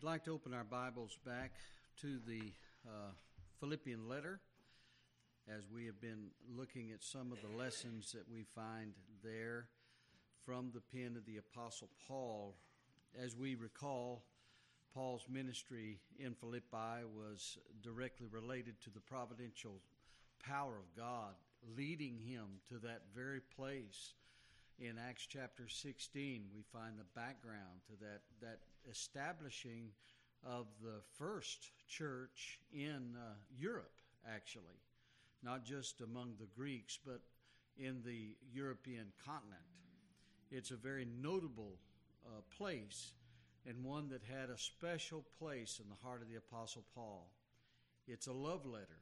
We'd like to open our Bibles back to the uh, Philippian letter as we have been looking at some of the lessons that we find there from the pen of the Apostle Paul. As we recall, Paul's ministry in Philippi was directly related to the providential power of God leading him to that very place. In Acts chapter 16, we find the background to that, that establishing of the first church in uh, Europe, actually, not just among the Greeks, but in the European continent. It's a very notable uh, place and one that had a special place in the heart of the Apostle Paul. It's a love letter.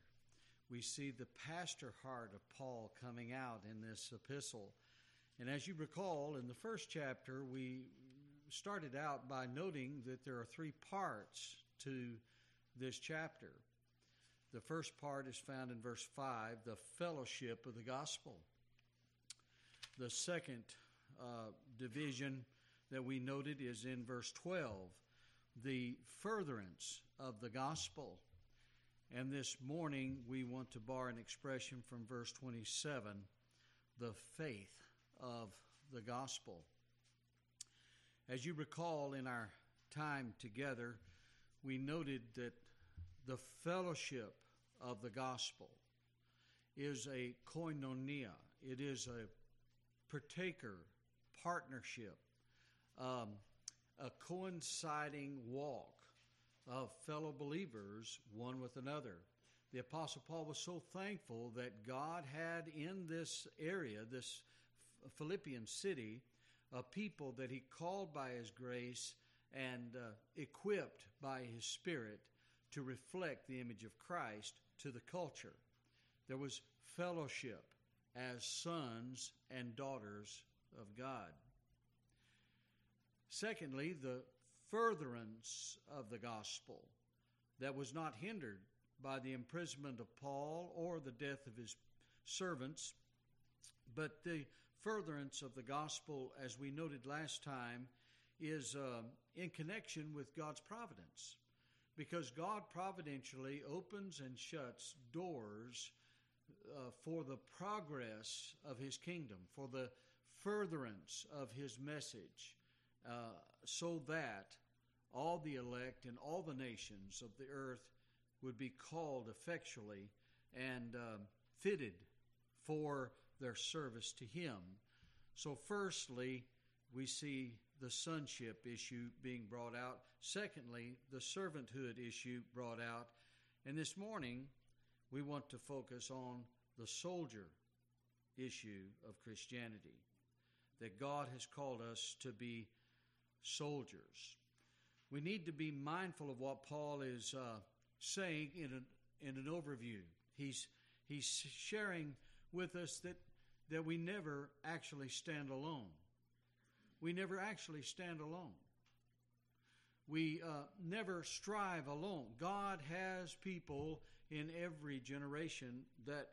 We see the pastor heart of Paul coming out in this epistle. And as you recall, in the first chapter, we started out by noting that there are three parts to this chapter. The first part is found in verse 5, the fellowship of the gospel. The second uh, division that we noted is in verse 12, the furtherance of the gospel. And this morning we want to borrow an expression from verse 27, the faith of the gospel. As you recall in our time together, we noted that the fellowship of the gospel is a koinonia. It is a partaker partnership, um, a coinciding walk of fellow believers one with another. The Apostle Paul was so thankful that God had in this area, this Philippian city, a people that he called by his grace and uh, equipped by his spirit to reflect the image of Christ to the culture. There was fellowship as sons and daughters of God. Secondly, the furtherance of the gospel that was not hindered by the imprisonment of Paul or the death of his servants, but the furtherance of the gospel, as we noted last time, is uh, in connection with God's providence. Because God providentially opens and shuts doors uh, for the progress of His kingdom, for the furtherance of His message, uh, so that all the elect and all the nations of the earth would be called effectually and uh, fitted for their service to Him. So, firstly, we see the sonship issue being brought out. Secondly, the servanthood issue brought out. And this morning, we want to focus on the soldier issue of Christianity. That God has called us to be soldiers. We need to be mindful of what Paul is uh, saying in an, in an overview. He's, he's sharing with us that that we never actually stand alone. We never actually stand alone. We uh, never strive alone. God has people in every generation that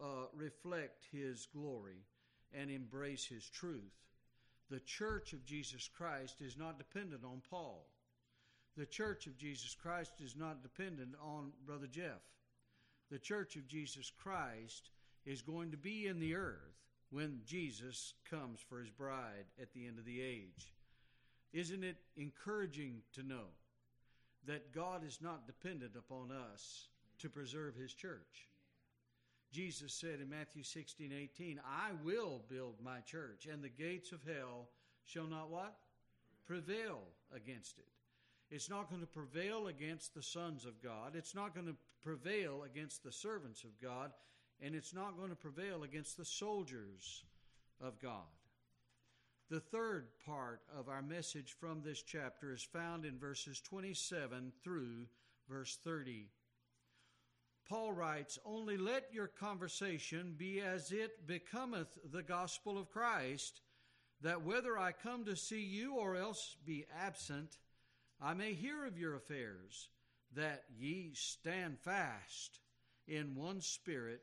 uh, reflect His glory and embrace His truth. The church of Jesus Christ is not dependent on Paul. The church of Jesus Christ is not dependent on Brother Jeff. The church of Jesus Christ is going to be in the earth when Jesus comes for his bride at the end of the age. Isn't it encouraging to know that God is not dependent upon us to preserve his church? Jesus said in Matthew 16, 18, I will build my church, and the gates of hell shall not what? Prevail against it. It's not going to prevail against the sons of God. It's not going to prevail against the servants of God and it's not going to prevail against the soldiers of God. The third part of our message from this chapter is found in verses 27 through verse 30. Paul writes, Only let your conversation be as it becometh the gospel of Christ, that whether I come to see you or else be absent, I may hear of your affairs, that ye stand fast in one spirit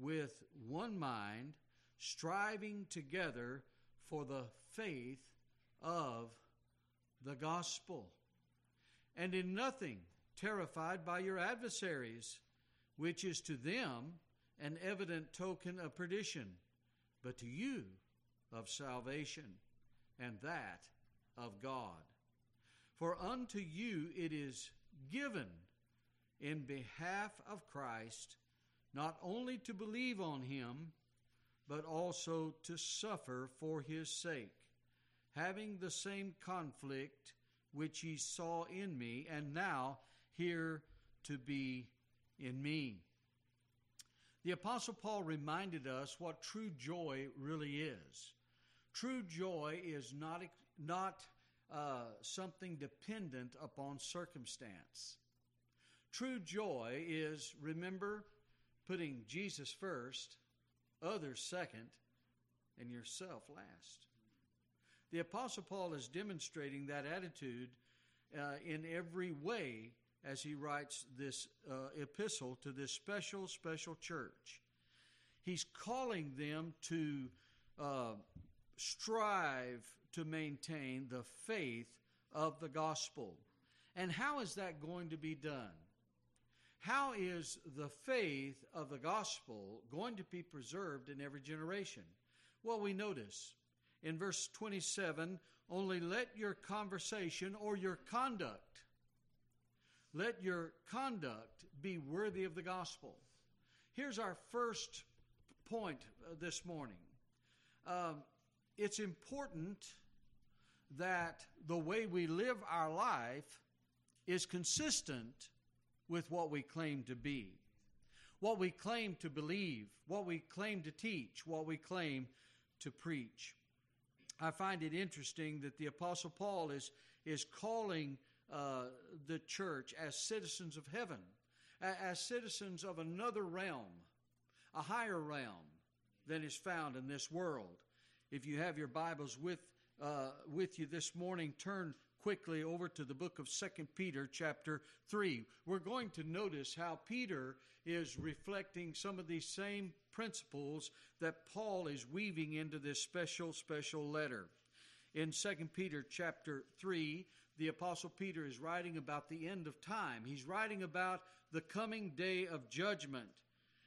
with one mind, striving together for the faith of the gospel. and in nothing terrified by your adversaries, which is to them an evident token of perdition, but to you of salvation, and that of God. For unto you it is given in behalf of Christ not only to believe on him, but also to suffer for his sake, having the same conflict which ye saw in me, and now here to be in me. The Apostle Paul reminded us what true joy really is. True joy is not, not uh, something dependent upon circumstance. True joy is, remember, putting Jesus first, others second, and yourself last. The Apostle Paul is demonstrating that attitude uh, in every way as he writes this uh, epistle to this special, special church. He's calling them to uh, strive to maintain the faith of the gospel. And how is that going to be done? How is the faith of the gospel going to be preserved in every generation? Well, we notice in verse 27 only let your conversation or your conduct, let your conduct be worthy of the gospel. Here's our first point uh, this morning. Um, it's important that the way we live our life is consistent with what we claim to be, what we claim to believe, what we claim to teach, what we claim to preach. I find it interesting that the Apostle Paul is, is calling uh, the church as citizens of heaven, as citizens of another realm, a higher realm than is found in this world. If you have your Bibles with, uh, with you this morning, turn quickly over to the book of Second Peter, chapter 3. We're going to notice how Peter is reflecting some of these same principles that Paul is weaving into this special, special letter. In Second Peter, chapter 3, the Apostle Peter is writing about the end of time. He's writing about the coming day of judgment.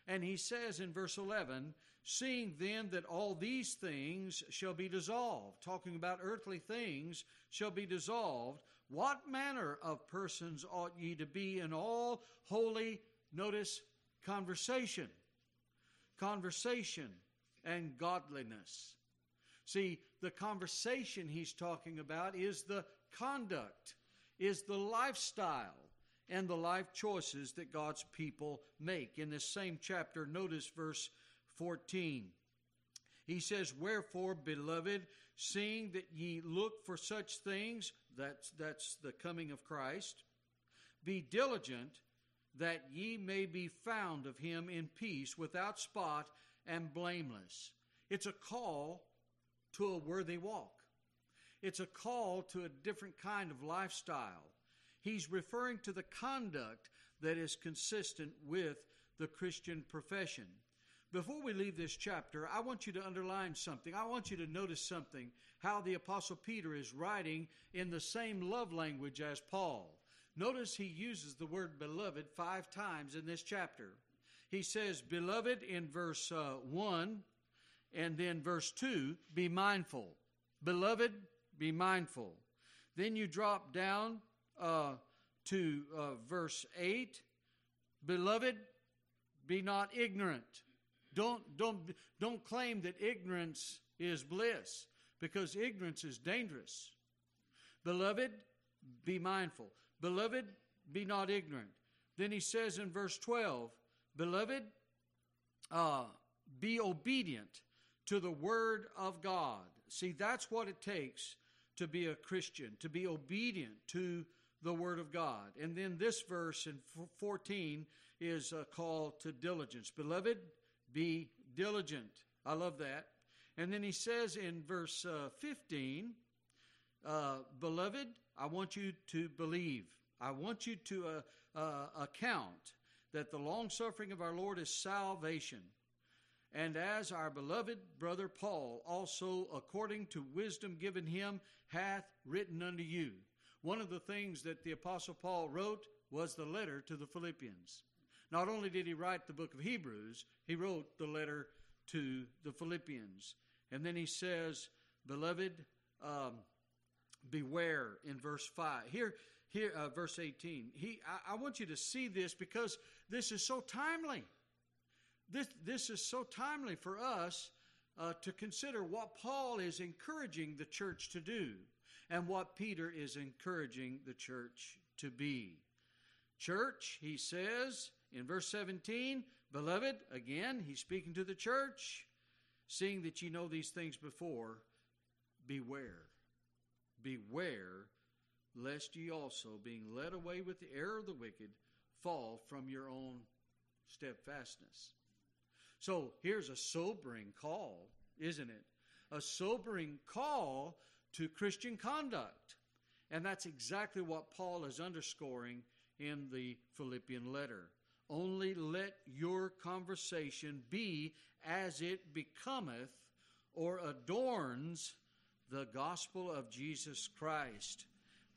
And he says in verse 11, Seeing then that all these things shall be dissolved, talking about earthly things shall be dissolved, what manner of persons ought ye to be in all holy, notice, conversation? Conversation and godliness. See, the conversation he's talking about is the conduct, is the lifestyle, and the life choices that God's people make. In this same chapter, notice verse 14. He says, Wherefore, beloved, seeing that ye look for such things, that's, that's the coming of Christ, be diligent that ye may be found of him in peace, without spot and blameless. It's a call to a worthy walk. It's a call to a different kind of lifestyle. He's referring to the conduct that is consistent with the Christian profession. Before we leave this chapter, I want you to underline something. I want you to notice something how the Apostle Peter is writing in the same love language as Paul. Notice he uses the word beloved five times in this chapter. He says, Beloved in verse uh, 1, and then verse 2, be mindful. Beloved, be mindful. Then you drop down uh, to uh, verse 8, Beloved, be not ignorant. Don't, don't, don't claim that ignorance is bliss because ignorance is dangerous. Beloved, be mindful. Beloved, be not ignorant. Then he says in verse 12, Beloved, uh, be obedient to the word of God. See, that's what it takes to be a Christian, to be obedient to the word of God. And then this verse in 14 is a call to diligence. Beloved, be diligent. I love that. And then he says in verse uh, 15, uh, Beloved, I want you to believe. I want you to uh, uh account that the long suffering of our Lord is salvation. And as our beloved brother Paul also, according to wisdom given him, hath written unto you. One of the things that the Apostle Paul wrote was the letter to the Philippians. Not only did he write the book of Hebrews, he wrote the letter to the Philippians. And then he says, Beloved, um, beware in verse 5. Here, here uh, verse 18. He, I, I want you to see this because this is so timely. This, this is so timely for us uh, to consider what Paul is encouraging the church to do and what Peter is encouraging the church to be. Church, he says in verse 17, Beloved, again, he's speaking to the church, seeing that you know these things before, beware. Beware lest ye also, being led away with the error of the wicked, fall from your own steadfastness. So here's a sobering call, isn't it? A sobering call to Christian conduct. And that's exactly what Paul is underscoring in the Philippian letter. Only let your conversation be as it becometh or adorns the gospel of Jesus Christ.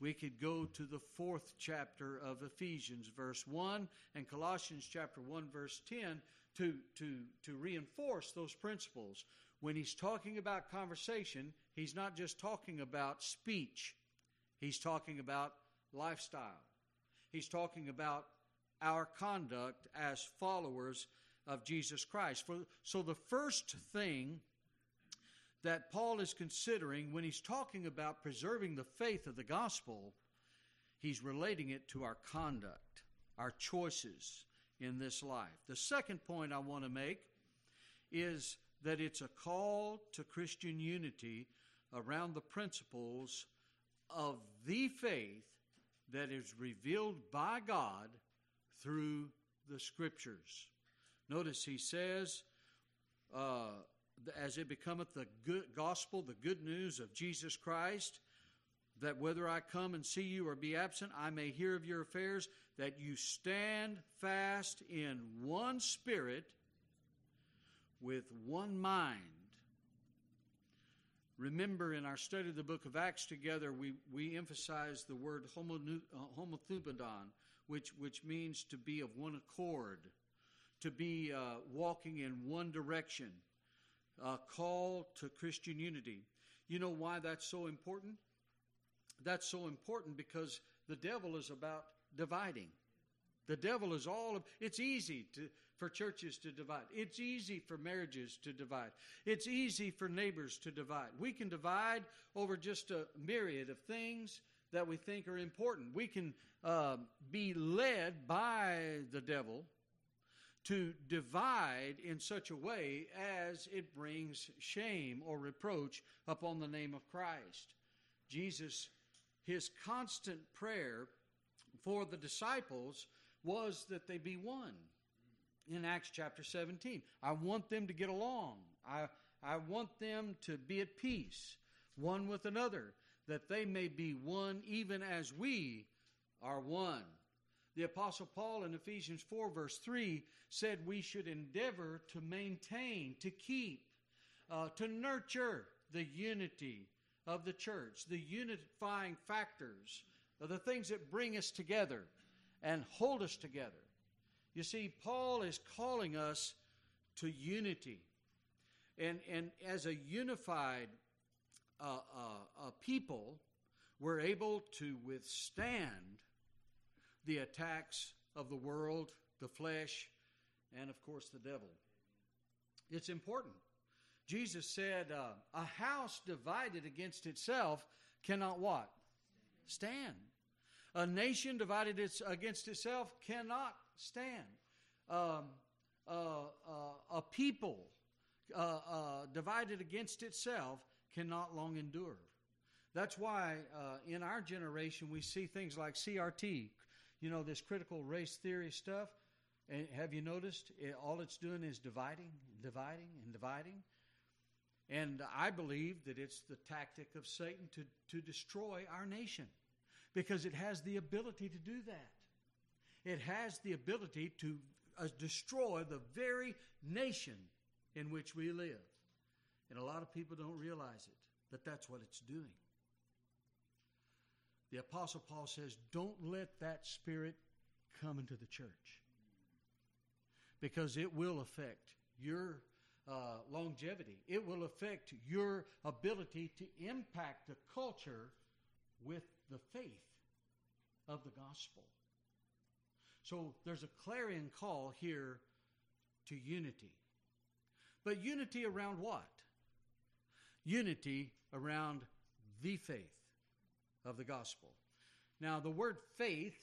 We could go to the fourth chapter of Ephesians, verse 1, and Colossians chapter 1, verse 10 to, to, to reinforce those principles. When he's talking about conversation, he's not just talking about speech, he's talking about lifestyle. He's talking about our conduct as followers of Jesus Christ. For, so the first thing that Paul is considering when he's talking about preserving the faith of the gospel, he's relating it to our conduct, our choices in this life. The second point I want to make is that it's a call to Christian unity around the principles of the faith that is revealed by God through the Scriptures. Notice he says, uh, as it becometh the good gospel, the good news of Jesus Christ, that whether I come and see you or be absent, I may hear of your affairs, that you stand fast in one spirit with one mind. Remember, in our study of the book of Acts together, we, we emphasize the word homothumadon, which, which means to be of one accord, to be uh, walking in one direction uh, call to Christian unity. You know why that's so important? That's so important because the devil is about dividing. The devil is all of, it's easy to, for churches to divide. It's easy for marriages to divide. It's easy for neighbors to divide. We can divide over just a myriad of things that we think are important. We can uh, be led by the devil to divide in such a way as it brings shame or reproach upon the name of Christ. Jesus, his constant prayer for the disciples was that they be one. In Acts chapter 17, I want them to get along. I, I want them to be at peace, one with another, that they may be one even as we are one. The Apostle Paul in Ephesians 4, verse 3, said we should endeavor to maintain, to keep, uh, to nurture the unity of the church, the unifying factors, the things that bring us together and hold us together. You see, Paul is calling us to unity. And, and as a unified uh, uh, people, we're able to withstand the attacks of the world, the flesh, and of course the devil. It's important. Jesus said, uh, "A house divided against itself cannot what stand. A nation divided against itself cannot stand. Um, uh, uh, a people uh, uh, divided against itself cannot long endure. That's why uh, in our generation we see things like CRT, you know, this critical race theory stuff. And have you noticed it, all it's doing is dividing, dividing, and dividing? And I believe that it's the tactic of Satan to, to destroy our nation because it has the ability to do that. It has the ability to uh, destroy the very nation in which we live. And a lot of people don't realize it, but that's what it's doing. the Apostle Paul says, don't let that spirit come into the church because it will affect your uh, longevity. It will affect your ability to impact the culture with the faith of the gospel. So there's a clarion call here to unity. But unity around what? Unity around the faith of the gospel. Now, the word faith,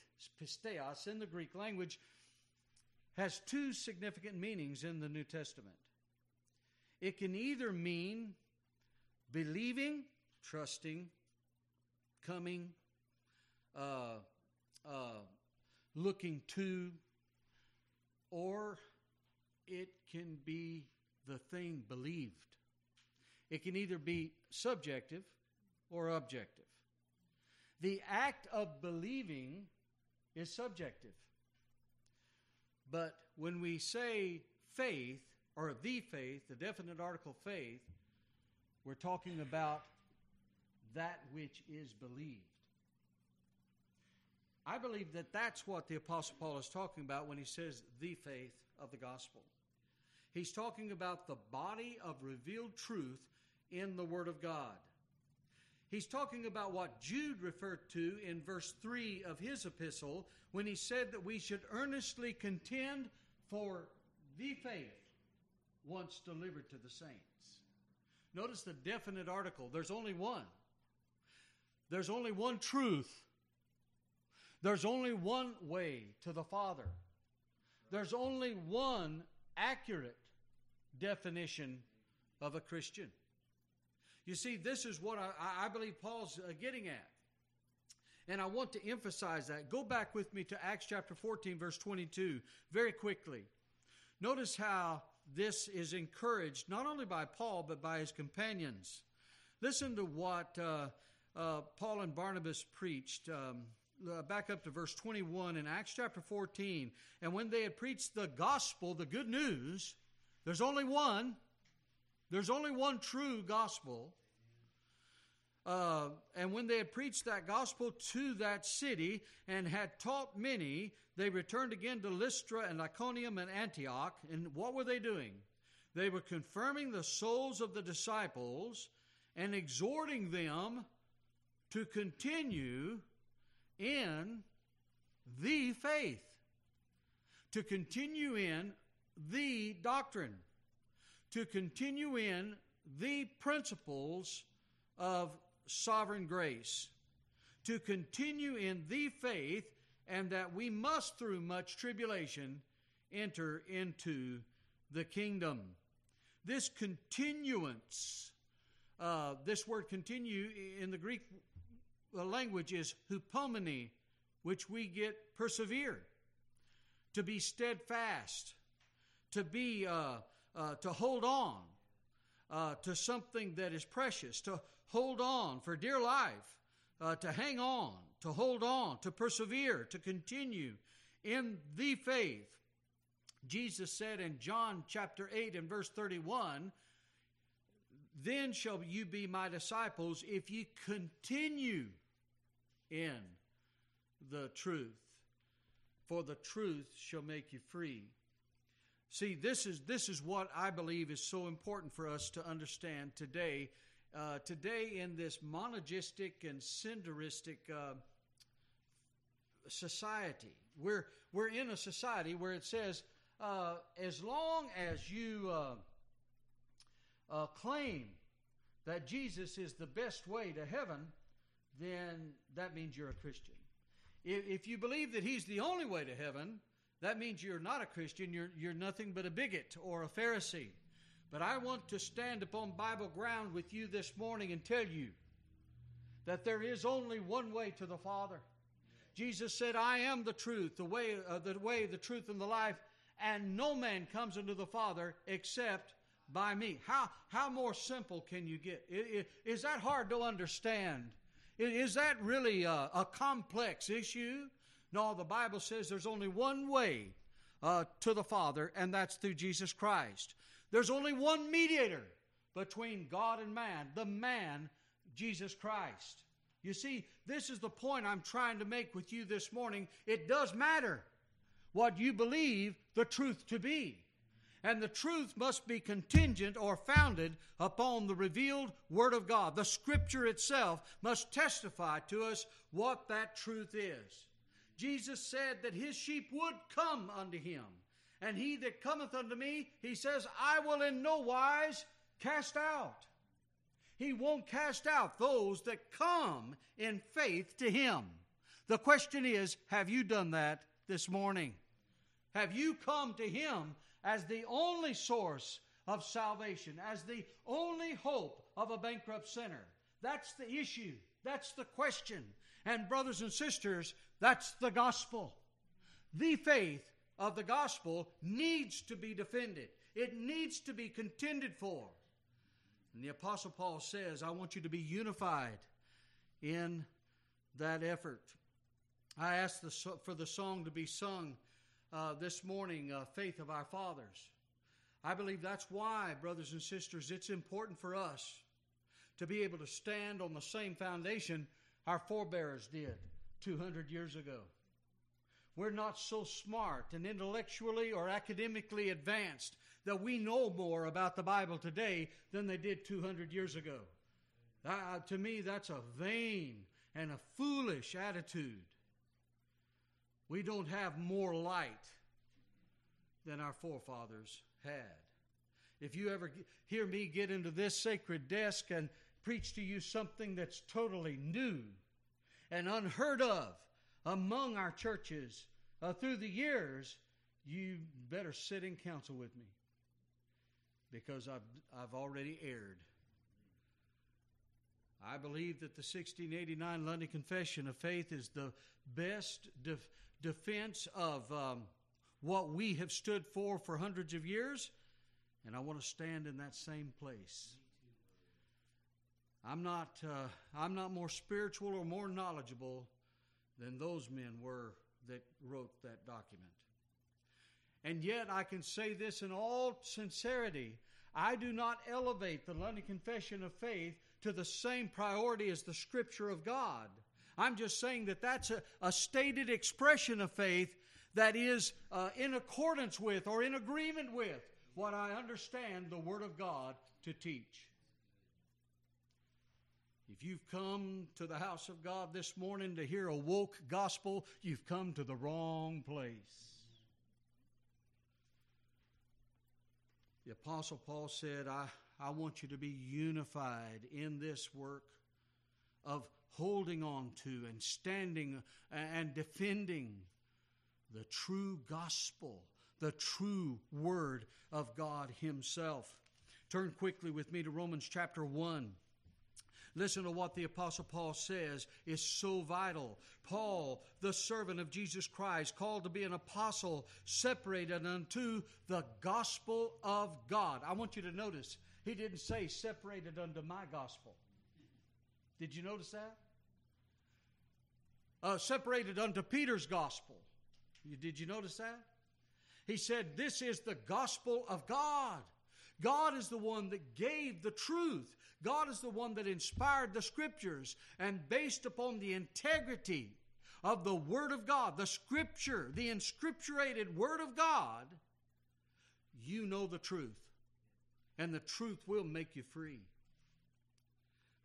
pisteos, in the Greek language, has two significant meanings in the New Testament. It can either mean believing, trusting, coming, uh, uh, looking to, or it can be the thing believed. It can either be subjective or objective. The act of believing is subjective. But when we say faith, or the faith, the definite article faith, we're talking about that which is believed. I believe that that's what the Apostle Paul is talking about when he says the faith of the gospel. He's talking about the body of revealed truth in the Word of God. He's talking about what Jude referred to in verse 3 of his epistle when he said that we should earnestly contend for the faith once delivered to the saints. Notice the definite article. There's only one. There's only one truth. There's only one way to the Father. There's only one accurate definition of a Christian. You see, this is what I, I believe Paul's uh, getting at. And I want to emphasize that. Go back with me to Acts chapter 14, verse 22, very quickly. Notice how this is encouraged not only by Paul, but by his companions. Listen to what uh, uh, Paul and Barnabas preached. Um, uh, back up to verse 21 in Acts chapter 14. And when they had preached the gospel, the good news, there's only one, there's only one true gospel. Uh, and when they had preached that gospel to that city and had taught many, they returned again to Lystra and Iconium and Antioch. And what were they doing? They were confirming the souls of the disciples and exhorting them to continue in the faith, to continue in the doctrine, to continue in the principles of sovereign grace, to continue in the faith, and that we must, through much tribulation, enter into the kingdom. This continuance, uh, this word continue in the Greek language is hupomene, which we get persevere, to be steadfast, to be uh, uh, to hold on uh, to something that is precious, to hold on for dear life, uh, to hang on, to hold on, to persevere, to continue in the faith. Jesus said in John chapter 8 and verse 31, Then shall you be my disciples if you continue in the truth, for the truth shall make you free. See, this is, this is what I believe is so important for us to understand today. Uh, today, in this monogistic and synderistic uh, society, we're, we're in a society where it says, uh, as long as you uh, uh, claim that Jesus is the best way to heaven, then that means you're a Christian. If, if you believe that He's the only way to heaven, that means you're not a Christian, you're, you're nothing but a bigot or a Pharisee. But I want to stand upon Bible ground with you this morning and tell you that there is only one way to the Father. Jesus said, I am the truth, the way, uh, the way, the truth, and the life, and no man comes unto the Father except by me. How, how more simple can you get? Is that hard to understand? Is that really a, a complex issue? No, the Bible says there's only one way uh, to the Father, and that's through Jesus Christ. There's only one mediator between God and man, the man, Jesus Christ. You see, this is the point I'm trying to make with you this morning. It does matter what you believe the truth to be. And the truth must be contingent or founded upon the revealed Word of God. The Scripture itself must testify to us what that truth is. Jesus said that his sheep would come unto him. And he that cometh unto me, he says, I will in no wise cast out. He won't cast out those that come in faith to Him. The question is have you done that this morning? Have you come to Him as the only source of salvation, as the only hope of a bankrupt sinner? That's the issue. That's the question. And, brothers and sisters, that's the gospel. The faith of the gospel needs to be defended, it needs to be contended for. And the Apostle Paul says, I want you to be unified in that effort. I asked the, for the song to be sung uh, this morning, uh, Faith of Our Fathers. I believe that's why, brothers and sisters, it's important for us to be able to stand on the same foundation our forebears did 200 years ago. We're not so smart and intellectually or academically advanced that we know more about the Bible today than they did 200 years ago. Uh, to me, that's a vain and a foolish attitude. We don't have more light than our forefathers had. If you ever hear me get into this sacred desk and preach to you something that's totally new and unheard of among our churches uh, through the years, you better sit in council with me because I've, I've already erred. I believe that the 1689 London Confession of Faith is the best def- defense of um, what we have stood for for hundreds of years, and I want to stand in that same place. I'm not, uh, I'm not more spiritual or more knowledgeable than those men were that wrote that document. And yet, I can say this in all sincerity I do not elevate the London Confession of Faith to the same priority as the Scripture of God. I'm just saying that that's a, a stated expression of faith that is uh, in accordance with or in agreement with what I understand the Word of God to teach. If you've come to the house of God this morning to hear a woke gospel, you've come to the wrong place. The Apostle Paul said, I, I want you to be unified in this work of holding on to and standing and defending the true gospel, the true word of God Himself. Turn quickly with me to Romans chapter 1. Listen to what the Apostle Paul says is so vital. Paul, the servant of Jesus Christ, called to be an apostle, separated unto the gospel of God. I want you to notice, he didn't say separated unto my gospel. Did you notice that? Uh, separated unto Peter's gospel. Did you notice that? He said, This is the gospel of God. God is the one that gave the truth. God is the one that inspired the scriptures and based upon the integrity of the Word of God, the scripture, the inscripturated Word of God, you know the truth. And the truth will make you free.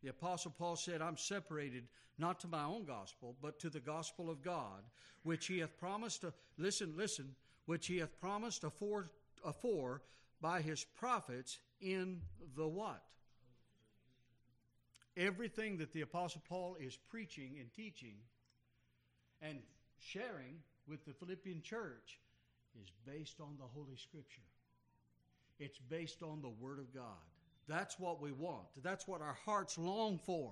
The Apostle Paul said, I'm separated not to my own gospel, but to the gospel of God, which he hath promised to, listen, listen, which he hath promised afore, afore by his prophets in the what? Everything that the Apostle Paul is preaching and teaching and sharing with the Philippian church is based on the Holy Scripture. It's based on the Word of God. That's what we want. That's what our hearts long for.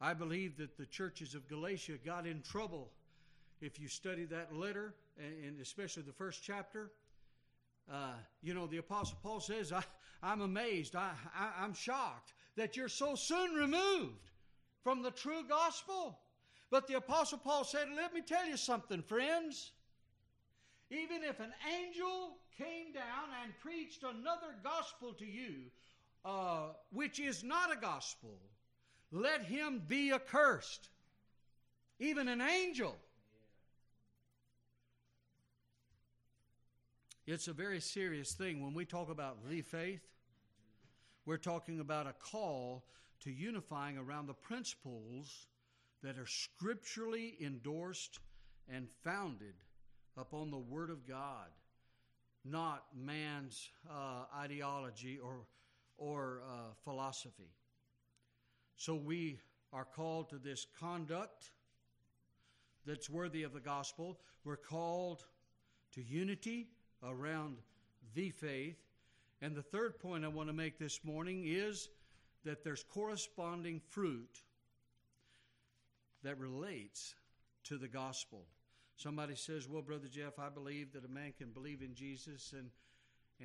I believe that the churches of Galatia got in trouble. If you study that letter, and especially the first chapter, uh, you know, the Apostle Paul says, I, am amazed, I, I, I'm shocked that you're so soon removed from the true gospel. But the Apostle Paul said, Let me tell you something, friends. Even if an angel came down and preached another gospel to you, uh, which is not a gospel, let him be accursed. Even an angel. It's a very serious thing. When we talk about the faith, we're talking about a call to unifying around the principles that are scripturally endorsed and founded upon the Word of God, not man's uh, ideology or, or uh, philosophy. So we are called to this conduct that's worthy of the gospel. We're called to unity around the faith. And the third point I want to make this morning is that there's corresponding fruit that relates to the gospel. Somebody says, Well, Brother Jeff, I believe that a man can believe in Jesus and,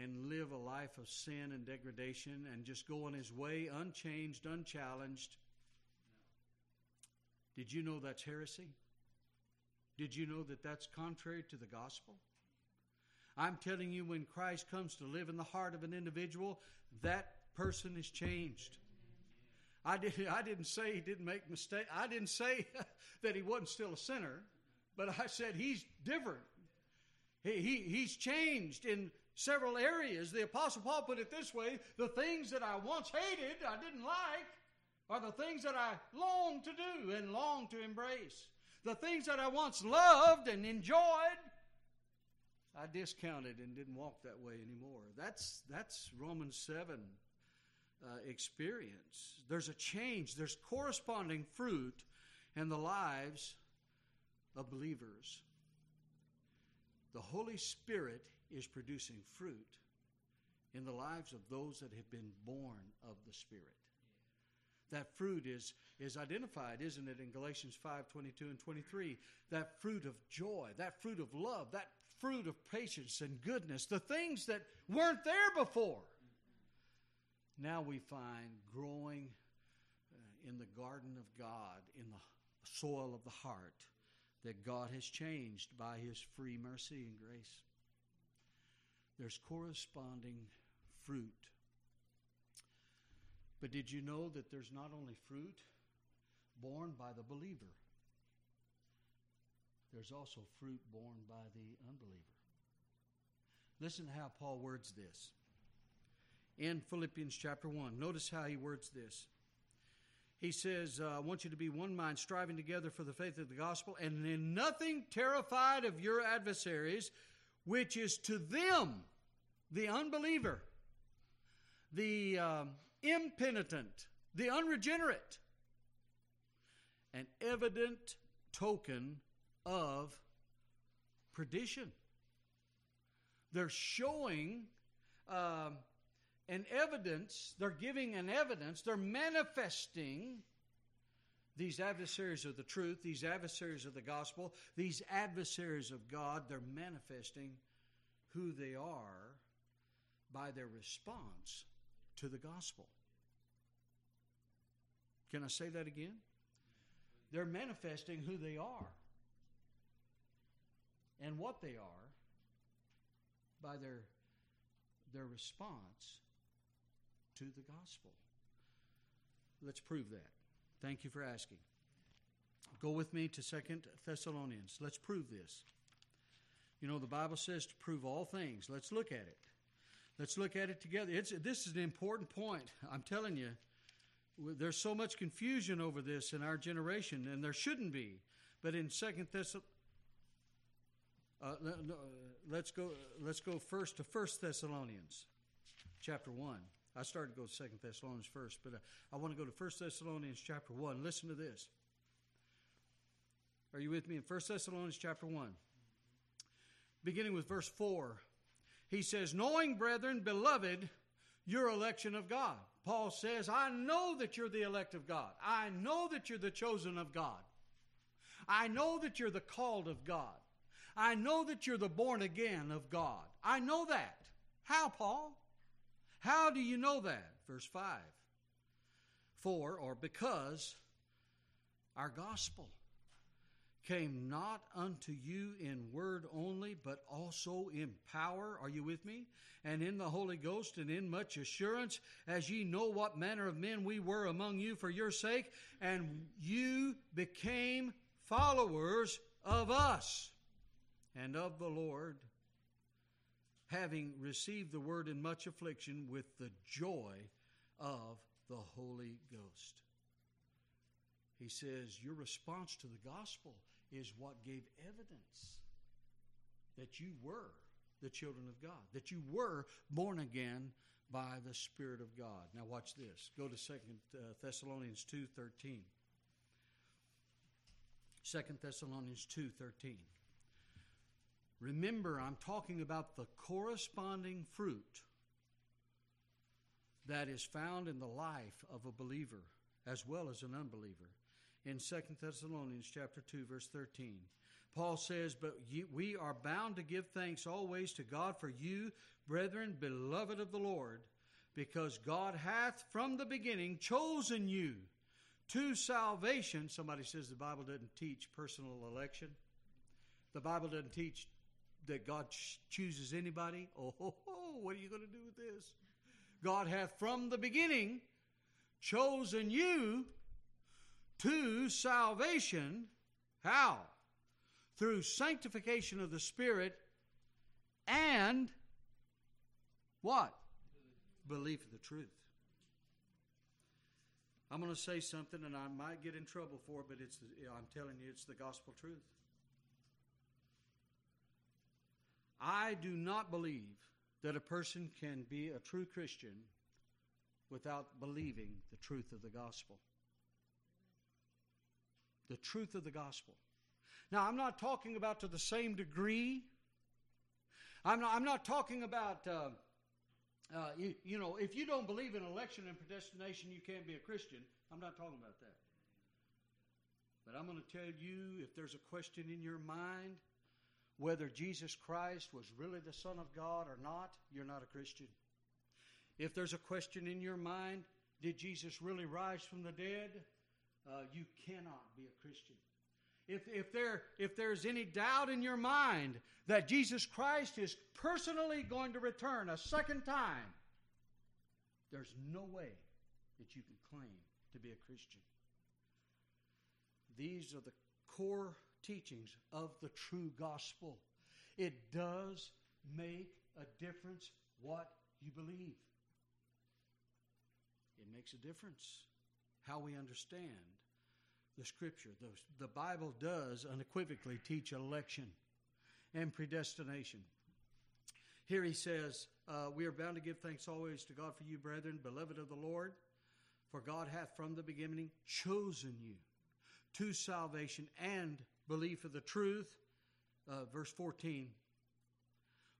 and live a life of sin and degradation and just go on his way unchanged, unchallenged. Did you know that's heresy? Did you know that that's contrary to the gospel? I'm telling you, when Christ comes to live in the heart of an individual, that person is changed. I, did, I didn't say he didn't make mistakes. I didn't say that he wasn't still a sinner, but I said he's different. He, he, he's changed in several areas. The Apostle Paul put it this way the things that I once hated, I didn't like, are the things that I long to do and long to embrace. The things that I once loved and enjoyed, I discounted and didn't walk that way anymore. That's, that's Romans 7 uh, experience. There's a change, there's corresponding fruit in the lives of believers. The Holy Spirit is producing fruit in the lives of those that have been born of the Spirit. That fruit is, is identified, isn't it, in Galatians 5 22 and 23? That fruit of joy, that fruit of love, that fruit of patience and goodness, the things that weren't there before. Now we find growing uh, in the garden of God, in the soil of the heart, that God has changed by His free mercy and grace. There's corresponding fruit. But did you know that there's not only fruit born by the believer, there's also fruit borne by the unbeliever? Listen to how Paul words this in Philippians chapter 1. Notice how he words this. He says, uh, I want you to be one mind, striving together for the faith of the gospel, and in nothing terrified of your adversaries, which is to them, the unbeliever, the um, impenitent, the unregenerate, an evident token of perdition. They're showing um, an evidence, they're giving an evidence, they're manifesting these adversaries of the truth, these adversaries of the gospel, these adversaries of God, they're manifesting who they are by their response to the gospel. Can I say that again? They're manifesting who they are and what they are by their, their response to the gospel. Let's prove that. Thank you for asking. Go with me to Second Thessalonians. Let's prove this. You know, the Bible says to prove all things. Let's look at it. Let's look at it together. It's, this is an important point. I'm telling you, there's so much confusion over this in our generation, and there shouldn't be. But in Second Thessalonians, uh, let's go. Let's go first to First Thessalonians, chapter one. I started to go to Second Thessalonians first, but uh, I want to go to First Thessalonians chapter one. Listen to this. Are you with me in First Thessalonians chapter one? Beginning with verse four, he says, "Knowing, brethren, beloved, your election of God." Paul says, "I know that you're the elect of God. I know that you're the chosen of God. I know that you're the called of God. I know that you're the born again of God. I know that. How, Paul? How do you know that? Verse 5. For, or because, our gospel came not unto you in word only, but also in power. Are you with me? And in the Holy Ghost and in much assurance, as ye know what manner of men we were among you for your sake, and you became followers of us and of the Lord, having received the word in much affliction with the joy of the Holy Ghost. He says, Your response to the gospel is what gave evidence that you were the children of God, that you were born again by the Spirit of God. Now watch this. Go to Second uh, Thessalonians 2.13. 2 Thessalonians 2.13. Remember, I'm talking about the corresponding fruit that is found in the life of a believer as well as an unbeliever in 2 Thessalonians chapter 2 verse 13. Paul says, "But we are bound to give thanks always to God for you, brethren, beloved of the Lord, because God hath from the beginning chosen you to salvation." Somebody says the Bible doesn't teach personal election. The Bible doesn't teach that God chooses anybody. Oh, what are you going to do with this? God hath from the beginning chosen you to salvation. How? Through sanctification of the Spirit and what? Belief of the truth. I'm going to say something and I might get in trouble for it, but it's the, I'm telling you, it's the gospel truth. I do not believe that a person can be a true Christian without believing the truth of the gospel the truth of the gospel. Now, I'm not talking about to the same degree. I'm not, I'm not talking about, uh, uh, you, you know, if you don't believe in election and predestination, you can't be a Christian. I'm not talking about that. But I'm going to tell you if there's a question in your mind whether Jesus Christ was really the Son of God or not, you're not a Christian. If there's a question in your mind, did Jesus really rise from the dead? uh, you cannot be a Christian. If, if, there, if there's any doubt in your mind that Jesus Christ is personally going to return a second time, there's no way that you can claim to be a Christian. These are the core teachings of the true gospel. It does make a difference what you believe. It makes a difference how we understand the Scripture. The, the Bible does unequivocally teach election and predestination. Here he says, uh, We are bound to give thanks always to God for you, brethren, beloved of the Lord, for God hath from the beginning chosen you to salvation and belief of the truth. Uh, verse 14,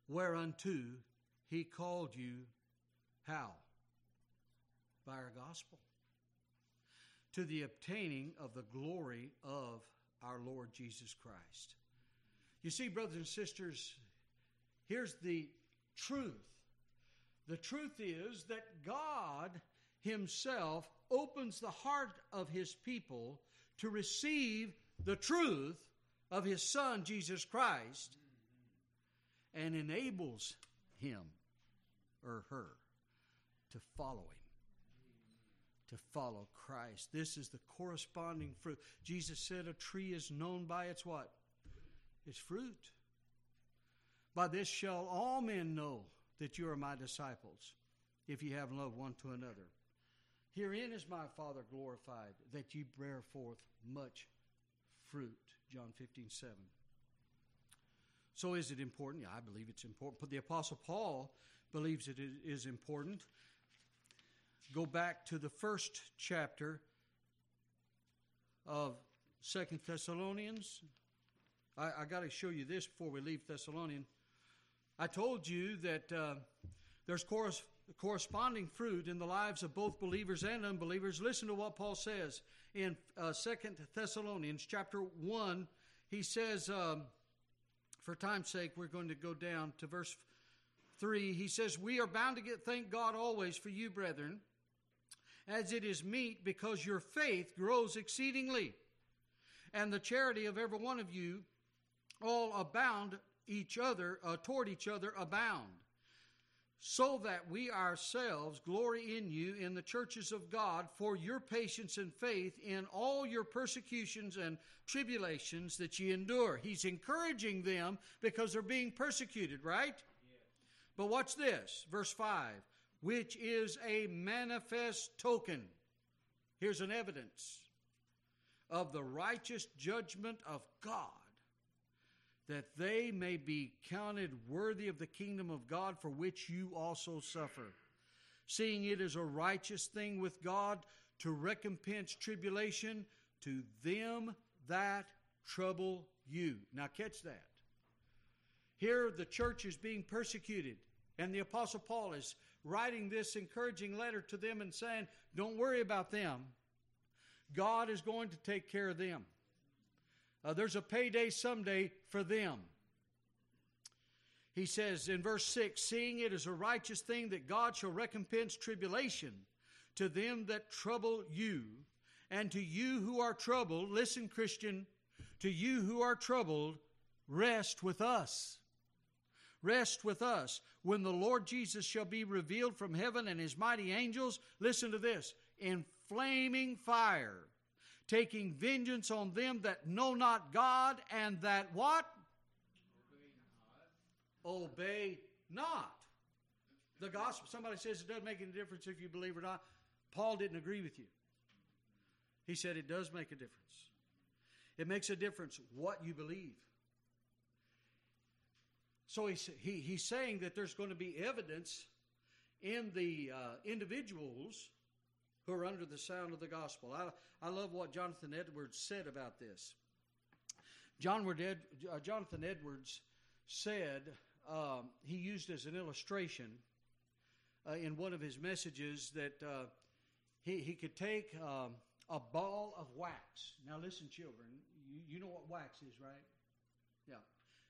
whereunto he called you, how? By our gospel to the obtaining of the glory of our Lord Jesus Christ. You see, brothers and sisters, here's the truth. The truth is that God Himself opens the heart of His people to receive the truth of His Son, Jesus Christ, and enables him or her to follow Him to follow Christ. This is the corresponding fruit. Jesus said a tree is known by its what? Its fruit. By this shall all men know that you are my disciples, if you have love one to another. Herein is my Father glorified, that ye bear forth much fruit. John 15, 7. So is it important? Yeah, I believe it's important. But the Apostle Paul believes it is important go back to the first chapter of Second Thessalonians. I, I got to show you this before we leave Thessalonian. I told you that uh, there's corresponding fruit in the lives of both believers and unbelievers. Listen to what Paul says in uh, Second Thessalonians chapter one. He says, um, for time's sake, we're going to go down to verse three. He says, "We are bound to get thank God always for you, brethren." as it is meet, because your faith grows exceedingly, and the charity of every one of you all abound each other, uh, toward each other abound so that we ourselves glory in you in the churches of God for your patience and faith in all your persecutions and tribulations that ye endure. He's encouraging them because they're being persecuted, right? But watch this, verse 5 which is a manifest token. Here's an evidence of the righteous judgment of God that they may be counted worthy of the kingdom of God for which you also suffer. Seeing it is a righteous thing with God to recompense tribulation to them that trouble you. Now, catch that. Here, the church is being persecuted, and the Apostle Paul is writing this encouraging letter to them and saying, Don't worry about them. God is going to take care of them. Uh, there's a payday someday for them. He says in verse 6 Seeing it is a righteous thing that God shall recompense tribulation to them that trouble you, and to you who are troubled, listen, Christian, to you who are troubled, rest with us. Rest with us. When the Lord Jesus shall be revealed from heaven and his mighty angels, listen to this, in flaming fire taking vengeance on them that know not God and that what? Obey not. The gospel. Somebody says it doesn't make any difference if you believe or not. Paul didn't agree with you. He said it does make a difference. It makes a difference what you believe. So he's, he, he's saying that there's going to be evidence in the uh, individuals who are under the sound of the gospel. I, I love what Jonathan Edwards said about this. John Ed, uh, Jonathan Edwards said, um, he used as an illustration uh, in one of his messages that uh, he, he could take um, a ball of wax. Now, listen, children, you, you know what wax is, right? Yeah.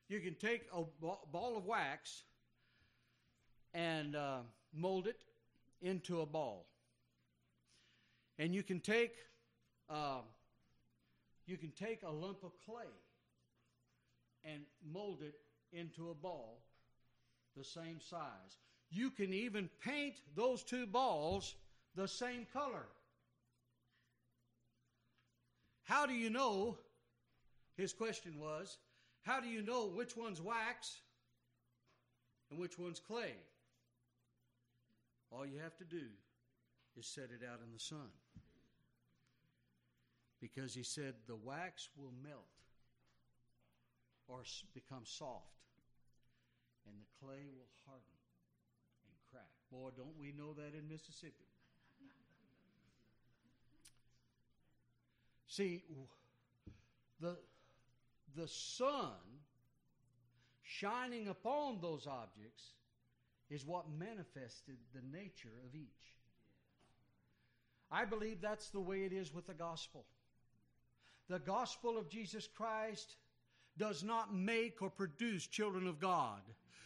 You can take a ball of wax and uh, mold it into a ball. And you can take uh, you can take a lump of clay and mold it into a ball the same size. You can even paint those two balls the same color. How do you know? His question was, how do you know which one's wax and which one's clay? All you have to do is set it out in the sun because he said the wax will melt or become soft and the clay will harden and crack. Boy, don't we know that in Mississippi? See, the, the sun shining upon those objects is what manifested the nature of each. I believe that's the way it is with the gospel. The gospel of Jesus Christ does not make or produce children of God.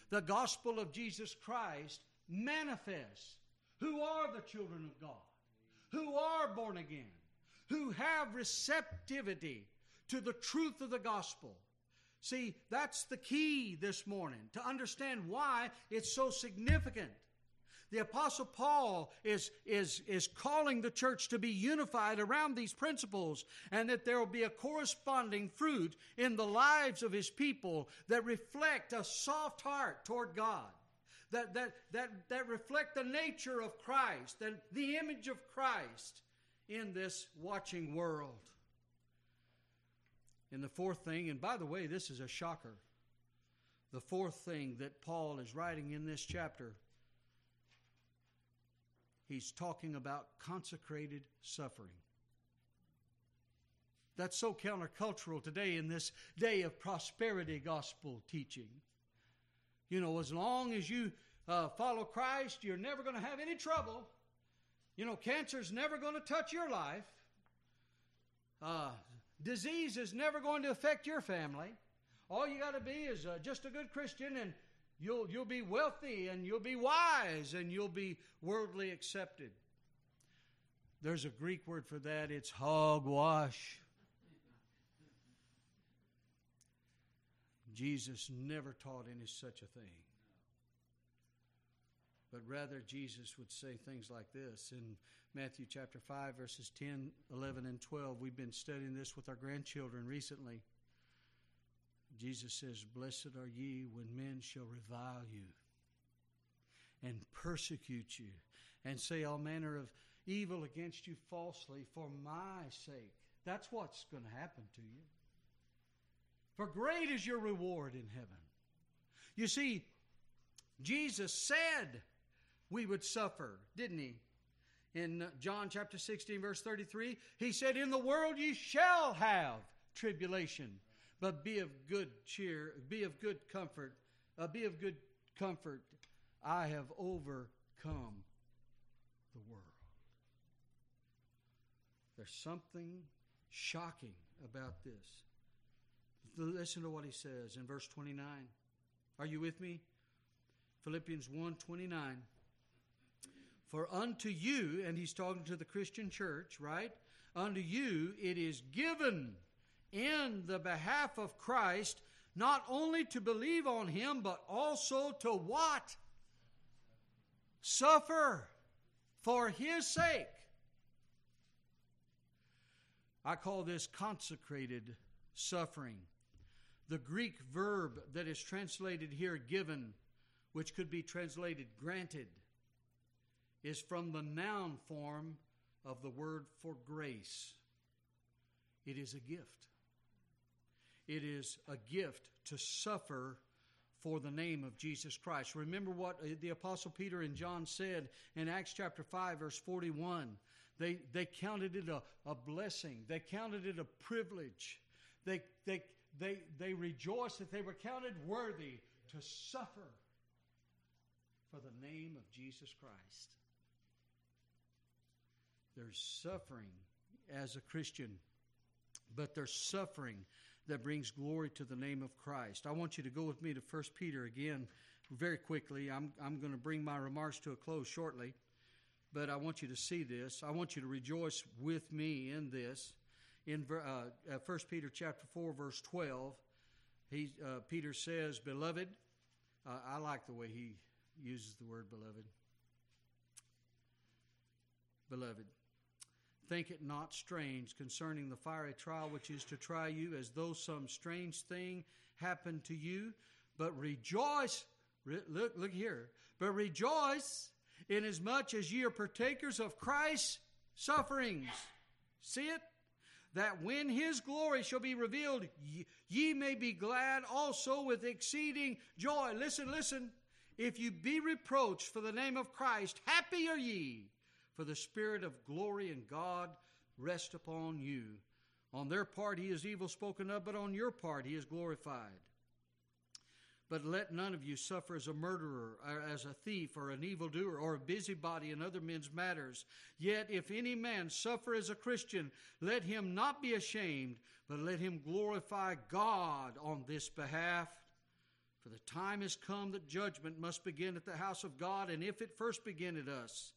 The gospel of Jesus Christ manifests who are the children of God, who are born again, who have receptivity to the truth of the gospel. See, that's the key this morning to understand why it's so significant the Apostle Paul is, is, is calling the church to be unified around these principles and that there will be a corresponding fruit in the lives of his people that reflect a soft heart toward God. That, that, that, that reflect the nature of Christ, and the image of Christ in this watching world. And the fourth thing, and by the way, this is a shocker. The fourth thing that Paul is writing in this chapter he's talking about consecrated suffering. That's so countercultural today in this day of prosperity gospel teaching. You know, as long as you uh, follow Christ, you're never going to have any trouble. You know, cancer's never going to touch your life. Uh, disease is never going to affect your family. All you got to be is uh, just a good Christian and You'll, you'll be wealthy and you'll be wise and you'll be worldly accepted. There's a Greek word for that, it's hogwash. Jesus never taught any such a thing. But rather, Jesus would say things like this in Matthew chapter 5, verses 10, 11, and 12. We've been studying this with our grandchildren recently. Jesus says, Blessed are ye when men shall revile you and persecute you and say all manner of evil against you falsely for my sake. That's what's going to happen to you. For great is your reward in heaven. You see, Jesus said we would suffer, didn't he? In John chapter 16, verse 33, he said, In the world ye shall have tribulation, but be of good cheer, be of good comfort, uh, be of good comfort. I have overcome the world. There's something shocking about this. Listen to what he says in verse 29. Are you with me? Philippians 1 29. For unto you, and he's talking to the Christian church, right? Unto you it is given in the behalf of Christ not only to believe on him, but also to what? Suffer for his sake. I call this consecrated suffering. The Greek verb that is translated here, given, which could be translated granted, is from the noun form of the word for grace. It is a gift. It is a gift to suffer for the name of Jesus Christ. Remember what uh, the Apostle Peter and John said in Acts chapter 5, verse 41. They, they counted it a, a blessing, they counted it a privilege. They, they, they, they rejoiced that they were counted worthy to suffer for the name of Jesus Christ. There's suffering as a Christian, but there's suffering that brings glory to the name of Christ. I want you to go with me to 1 Peter again very quickly. I'm, I'm going to bring my remarks to a close shortly, but I want you to see this. I want you to rejoice with me in this in uh, uh, 1 Peter chapter 4, verse 12, he, uh, Peter says, Beloved, uh, I like the way he uses the word beloved. Beloved, think it not strange concerning the fiery trial which is to try you, as though some strange thing happened to you, but rejoice. Re- look, look here. But rejoice inasmuch as ye are partakers of Christ's sufferings. See it? that when his glory shall be revealed, ye, may be glad also with exceeding joy. Listen, listen. If you be reproached for the name of Christ, happy are ye, for the Spirit of glory and God rest upon you. On their part he is evil spoken of, but on your part he is glorified. But let none of you suffer as a murderer, or as a thief, or an evildoer, or a busybody in other men's matters. Yet if any man suffer as a Christian, let him not be ashamed, but let him glorify God on this behalf. For the time has come that judgment must begin at the house of God, and if it first begin at us,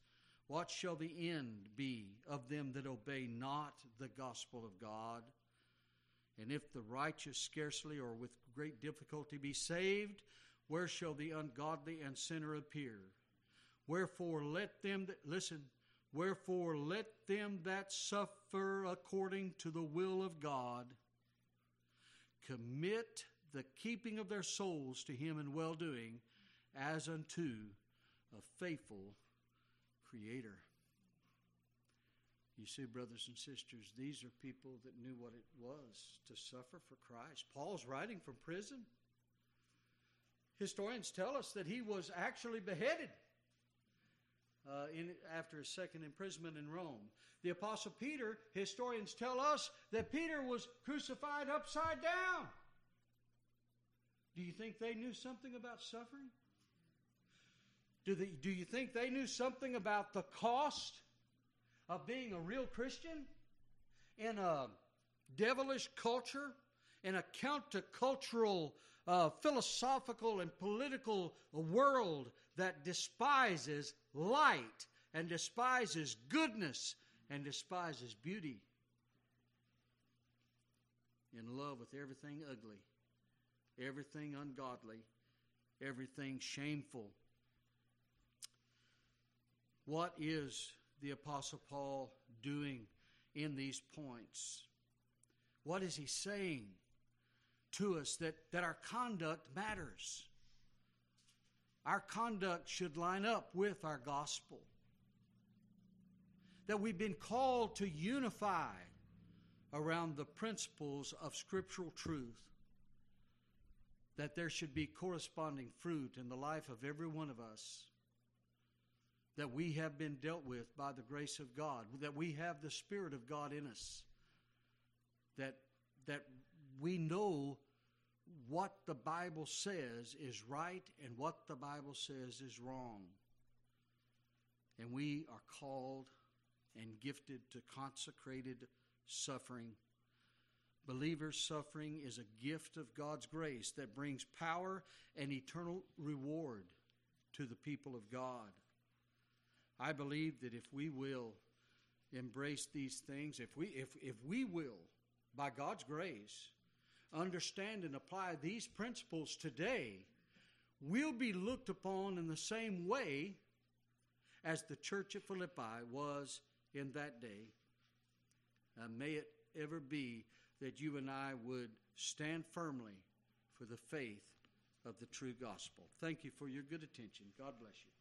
what shall the end be of them that obey not the gospel of God? And if the righteous scarcely or with great difficulty be saved, where shall the ungodly and sinner appear? Wherefore let them that, listen, wherefore let them that suffer according to the will of God commit the keeping of their souls to him in well doing as unto a faithful Creator. You see, brothers and sisters, these are people that knew what it was to suffer for Christ. Paul's writing from prison. Historians tell us that he was actually beheaded uh, in, after his second imprisonment in Rome. The Apostle Peter, historians tell us that Peter was crucified upside down. Do you think they knew something about suffering? Do, they, do you think they knew something about the cost of being a real Christian in a devilish culture, in a countercultural, uh, philosophical, and political world that despises light and despises goodness and despises beauty, in love with everything ugly. everything ungodly, everything shameful. What is the Apostle Paul doing in these points? What is he saying to us that, that our conduct matters? Our conduct should line up with our gospel. That we've been called to unify around the principles of scriptural truth. That there should be corresponding fruit in the life of every one of us. That we have been dealt with by the grace of God. That we have the Spirit of God in us. That, that we know what the Bible says is right and what the Bible says is wrong. And we are called and gifted to consecrated suffering. Believers' suffering is a gift of God's grace that brings power and eternal reward to the people of God. I believe that if we will embrace these things, if we, if, if we will, by God's grace, understand and apply these principles today, we'll be looked upon in the same way as the church at Philippi was in that day. Uh, may it ever be that you and I would stand firmly for the faith of the true gospel. Thank you for your good attention. God bless you.